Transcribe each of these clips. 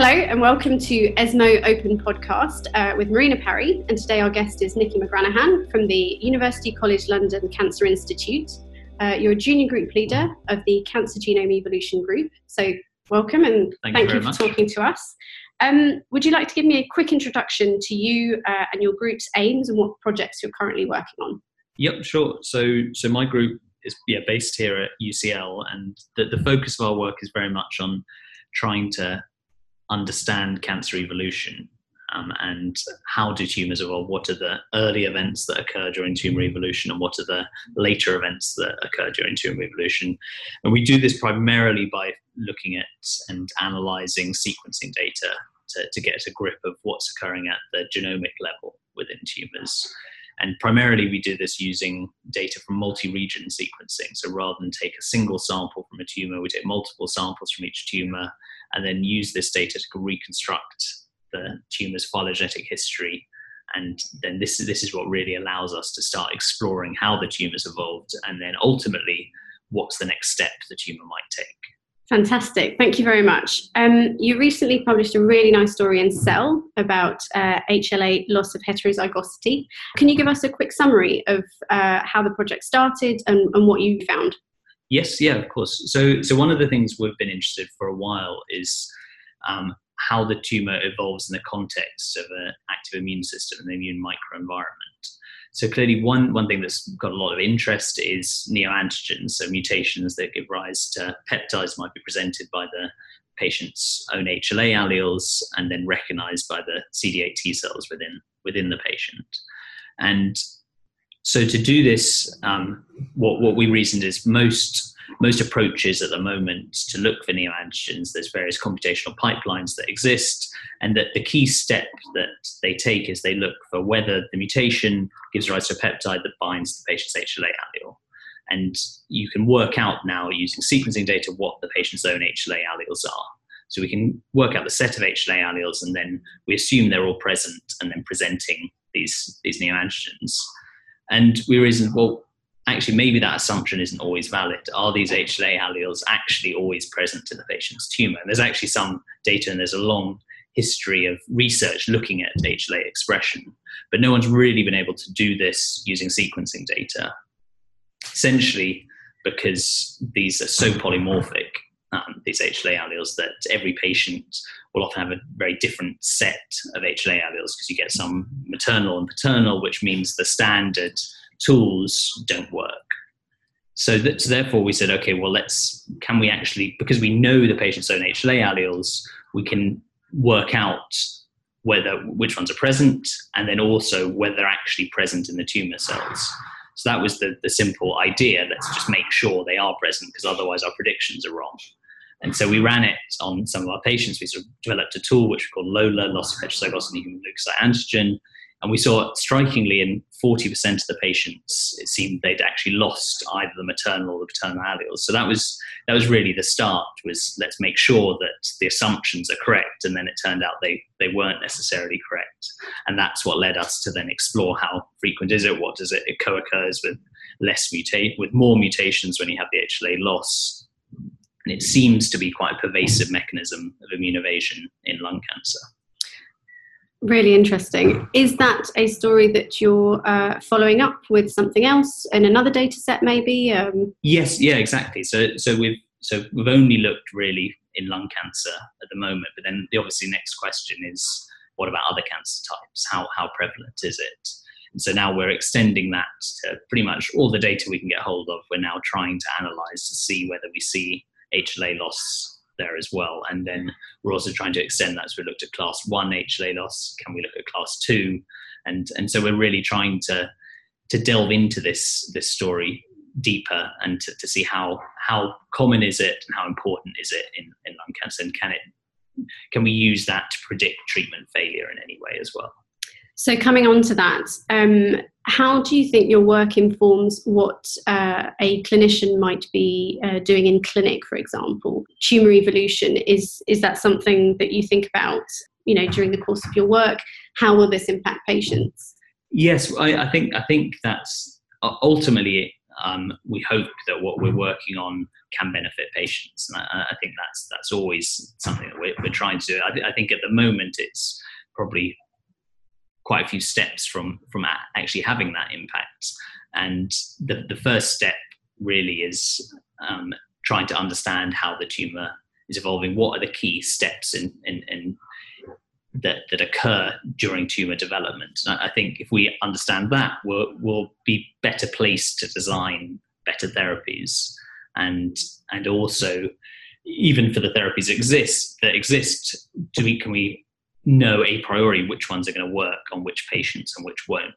Hello and welcome to ESMO Open Podcast uh, with Marina Parry. And today our guest is Nikki McGranahan from the University College London Cancer Institute. Uh, you're a junior group leader of the Cancer Genome Evolution Group. So welcome and Thank thank, you you, for much. talking to us. Um, would you like to give me a quick introduction to you uh, and your group's aims and what projects you're currently working on? Yep, sure. So, so my group is yeah based here at UCL, and the, the focus of our work is very much on trying to understand cancer evolution um, and how do tumors evolve. What are the early events that occur during tumor evolution, and what are the later events that occur during tumor evolution? And we do this primarily by looking at and analyzing sequencing data to, to get a grip of what's occurring at the genomic level within tumors. And primarily, we do this using data from multi region sequencing. So rather than take a single sample from a tumor, we take multiple samples from each tumor and then use this data to reconstruct the tumor's phylogenetic history. And then this, this is what really allows us to start exploring how the tumor's evolved and then ultimately what's the next step the tumor might take. Fantastic. Thank you very much. Um, you recently published a really nice story in Cell about uh, HLA loss of heterozygosity. Can you give us a quick summary of uh, how the project started and, and what you found? Yes, yeah, of course. So, so one of the things we've been interested for a while is um, how the tumor evolves in the context of an active immune system and the immune microenvironment. So clearly, one one thing that's got a lot of interest is neoantigens, so mutations that give rise to peptides might be presented by the patient's own HLA alleles and then recognized by the CD8 T cells within within the patient. And so to do this, um, what what we reasoned is most most approaches at the moment to look for neoantigens. There's various computational pipelines that exist, and that the key step that they take is they look for whether the mutation gives rise to a peptide that binds the patient's HLA allele. And you can work out now using sequencing data what the patient's own HLA alleles are. So we can work out the set of HLA alleles, and then we assume they're all present, and then presenting these these neoantigens. And we reasoned, well, actually, maybe that assumption isn't always valid. Are these HLA alleles actually always present in the patient's tumor? And there's actually some data, and there's a long history of research looking at HLA expression, but no one's really been able to do this using sequencing data. Essentially, because these are so polymorphic, these HLA alleles, that every patient will often have a very different set of HLA alleles because you get some maternal and paternal, which means the standard tools don't work. So, that, so therefore, we said, okay, well, let's can we actually because we know the patient's own HLA alleles, we can work out whether which ones are present and then also whether they're actually present in the tumor cells. So that was the, the simple idea. Let's just make sure they are present because otherwise our predictions are wrong. And so we ran it on some of our patients. We sort of developed a tool which we called LOHHLA, loss of heterozygosity human leukocyte antigen. And we saw strikingly in 40% of the patients, it seemed they'd actually lost either the maternal or the paternal alleles. So that was that was really the start. Was let's make sure that the assumptions are correct. And then it turned out they they weren't necessarily correct. And that's what led us to then explore how frequent is it? What does it? It co-occurs with less mutate with more mutations when you have the HLA loss. And it seems to be quite a pervasive mechanism of immune evasion in lung cancer. Really interesting. Is that a story that you're uh, following up with something else in another data set, maybe? Um, Yes, yeah, exactly. So, so we've so we've only looked really in lung cancer at the moment, but then the obviously next question is what about other cancer types? How how prevalent is it? And so now we're extending that to pretty much all the data we can get hold of. We're now trying to analyze to see whether we see HLA loss there as well, and then we're also trying to extend that. So we looked at class one HLA loss. Can we look at class two? And and so we're really trying to to delve into this this story deeper and to, to see how how common is it and how important is it in, in lung cancer and can it can we use that to predict treatment failure in any way as well so, coming on to that, um, how do you think your work informs what uh, a clinician might be uh, doing in clinic, for example? Tumor evolution is is that something that you think about, you know, during the course of your work? How will this impact patients? yes I, I think i think that's ultimately um, we hope that what we're working on can benefit patients. And I, I think that's that's always something that we're, we're trying to. I, th- I, think at the moment it's probably quite a few steps from from actually having that impact. And the, the first step really is um, trying to understand how the tumor is evolving. What are the key steps in, in, in that, that occur during tumor development. And I think if we understand that, we'll, we'll be better placed to design better therapies, and and also even for the therapies exist that exist, do we can we know a priori which ones are going to work on which patients and which won't?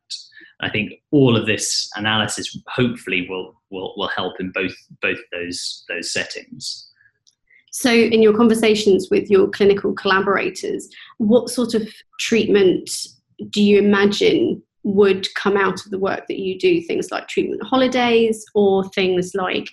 I think all of this analysis hopefully will will will help in both both those those settings. So, in your conversations with your clinical collaborators, what sort of treatment do you imagine would come out of the work that you do? Things like treatment holidays or things like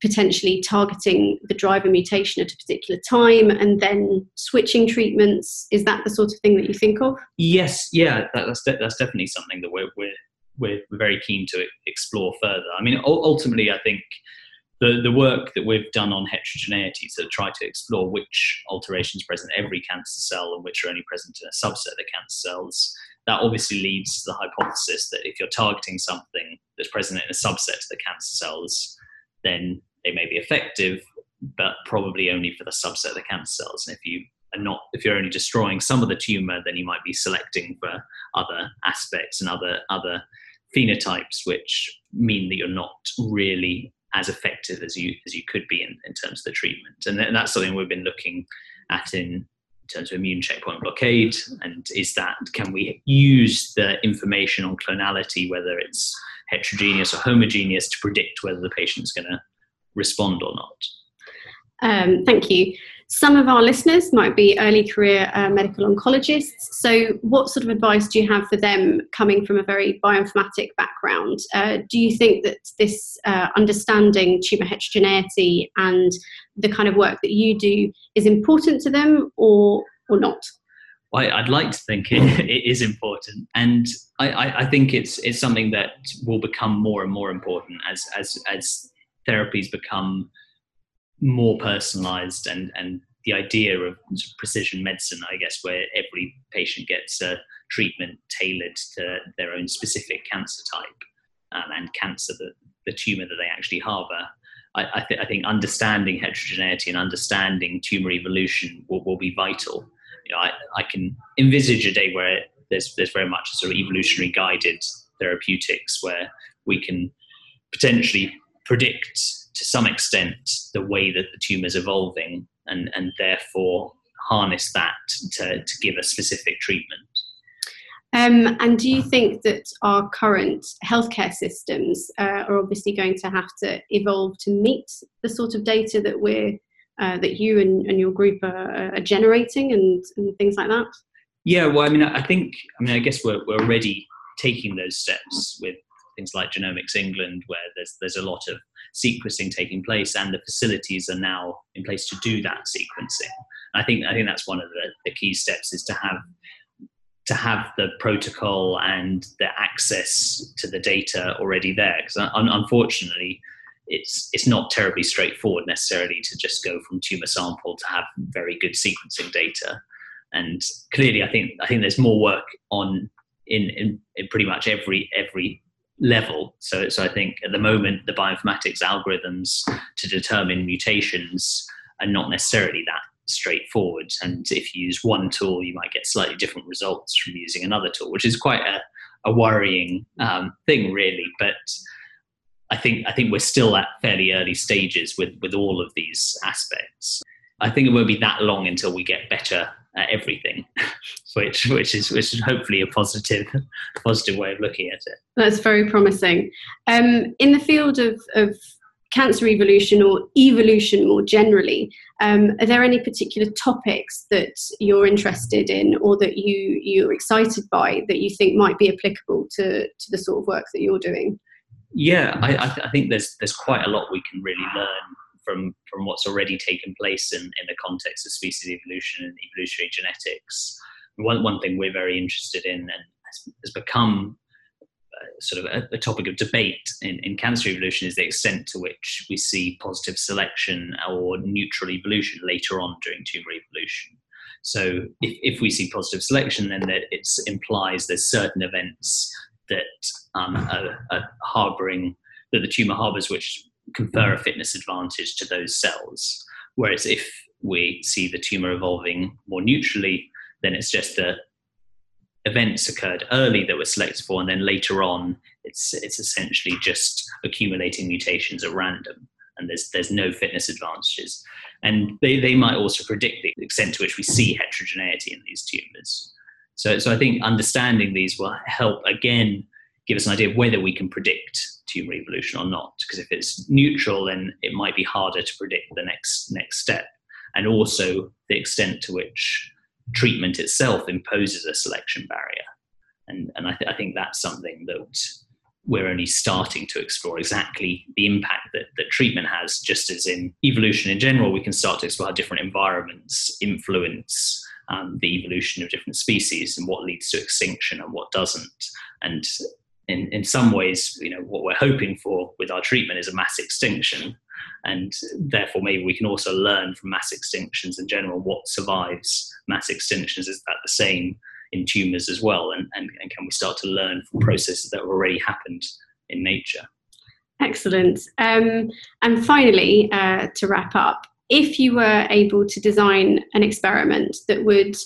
potentially targeting the driver mutation at a particular time and then switching treatments? Is that the sort of thing that you think of? Yes yeah that, that's, de- that's definitely something that we're, we're, we're very keen to explore further. I mean ultimately i think the, the work that we've done on heterogeneity to try to explore which alterations present in every cancer cell and which are only present in a subset of cancer cells, that obviously leads to the hypothesis that if you're targeting something that's present in a subset of the cancer cells, then they may be effective, but probably only for the subset of the cancer cells. And if you are not, if you're only destroying some of the tumor, then you might be selecting for other aspects and other other phenotypes, which mean that you're not really as effective as you as you could be in, in terms of the treatment. And, and that's something we've been looking at in terms of immune checkpoint blockade. And is that can we use the information on clonality, whether it's heterogeneous or homogeneous, to predict whether the patient's going to respond or not? Um, thank you. Some of our listeners might be early career uh, medical oncologists. So, what sort of advice do you have for them coming from a very bioinformatic background? Uh, do you think that this uh, understanding tumor heterogeneity and the kind of work that you do is important to them or, or not? I'd like to think it, it is important, and I, I, think it's it's something that will become more and more important as as as therapies become more personalized and and the idea of precision medicine, I guess, where every patient gets a treatment tailored to their own specific cancer type um, and cancer, the, the tumor that they actually harbor. I, I, th- I, think understanding heterogeneity and understanding tumor evolution will, will be vital. You know, I, I can envisage a day where there's, there's very much a sort of evolutionary guided therapeutics where we can potentially predict to some extent the way that the tumor is evolving and, and therefore harness that to, to give a specific treatment. Um, and do you think that our current healthcare systems uh, are obviously going to have to evolve to meet the sort of data that we're uh, that you and, and, your group are, are generating and, and, things like that? Yeah, well, I mean, I think, I mean, I guess we're, we're already taking those steps with things like Genomics England, where there's there's a lot of sequencing taking place, and the facilities are now in place to do that sequencing. I think I think that's one of the, the key steps is to have to have the protocol and the access to the data already there. Because un- unfortunately, it's it's not terribly straightforward necessarily to just go from tumor sample to have very good sequencing data. And clearly, I think I think there's more work on in, in, in pretty much every every level. So, so I think at the moment, the bioinformatics algorithms to determine mutations are not necessarily that straightforward. And if you use one tool, you might get slightly different results from using another tool, which is quite a, a worrying um, thing, really. But I think I think we're still at fairly early stages with with all of these aspects. I think it won't be that long until we get better at everything, which which is which is hopefully a positive positive way of looking at it. That's very promising. Um, in the field of, of cancer evolution or evolution more generally, um, are there any particular topics that you're interested in or that you you're excited by that you think might be applicable to to the sort of work that you're doing? Yeah, I, I, th- I think there's there's quite a lot we can really learn from from what's already taken place in, in the context of species evolution and evolutionary genetics. One one thing we're very interested in and has, become sort of a, a, topic of debate in, in cancer evolution is the extent to which we see positive selection or neutral evolution later on during tumor evolution. So if, if we see positive selection, then that it implies there's certain events that um, are, are harboring that the tumor harbors which confer a mm-hmm. fitness advantage to those cells. Whereas if we see the tumor evolving more neutrally, then it's just that events occurred early that were selected for, and then later on, it's it's essentially just accumulating mutations at random, and there's there's no fitness advantages. And they, they might also predict the extent to which we see heterogeneity in these tumors. So, so I think understanding these will help again give us an idea of whether we can predict tumor evolution or not. Because if it's neutral, then it might be harder to predict the next next step, and also the extent to which treatment itself imposes a selection barrier. And, and I, th- I think that's something that we're only starting to explore exactly the impact that, that treatment has, just as in evolution in general, we can start to explore how different environments influence um, the evolution of different species and what leads to extinction and what doesn't. And in, in some ways, you know, what we're hoping for with our treatment is a mass extinction. And therefore, maybe we can also learn from mass extinctions in general what survives mass extinctions. Is that the same in tumors as well? And, and, and can we start to learn from processes that have already happened in nature? Excellent. Um, and finally, uh, to wrap up, if you were able to design an experiment that would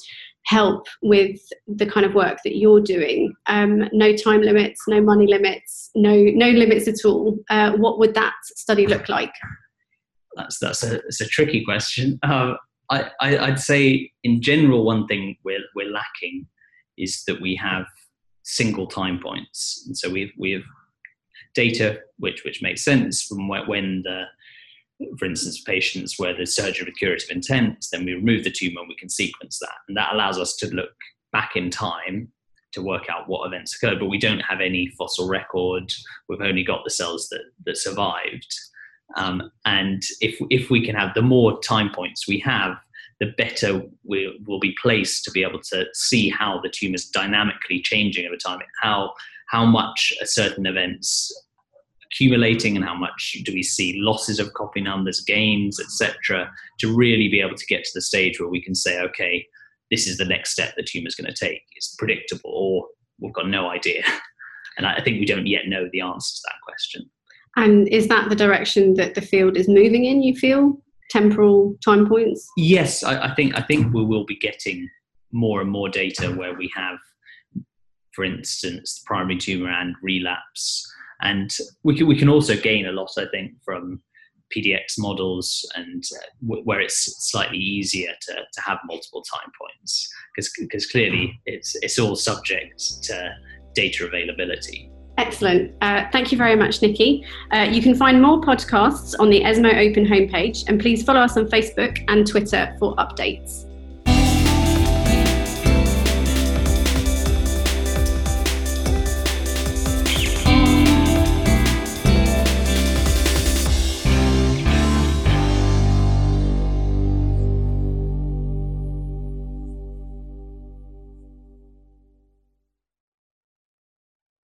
help with the kind of work that you're doing. Um, no time limits no money limits no no limits at all. Uh, what would that study look like? That's that's a, it's a tricky question. Uh, I, I would say in general one thing we're, we're lacking is that we have single time points. And so we've we have data which which makes sense from when the for instance, patients where there's surgery with curative intent, then we remove the tumor and we can sequence that. And that allows us to look back in time to work out what events occurred, but we don't have any fossil record. We've only got the cells that, that survived. Um, and if, if we can have the more time points we have, the better we will be placed to be able to see how the tumor is dynamically changing over time, how, how much certain events accumulating and how much do we see losses of copy numbers, gains, etc., to really be able to get to the stage where we can say, okay, this is the next step the tumor is going to take. It's predictable, or we've got no idea. And I think we don't yet know the answer to that question. And is that the direction that the field is moving in? You feel temporal time points? Yes, I, I think I think we will be getting more and more data where we have, for instance, primary tumor and relapse and we can, we can also gain a lot, I think, from PDX models and uh, w- where it's slightly easier to, to have multiple time points because clearly it's, it's all subject to data availability. Excellent. Uh, thank you very much, Nikki. Uh, you can find more podcasts on the ESMO Open homepage, and please follow us on Facebook and Twitter for updates.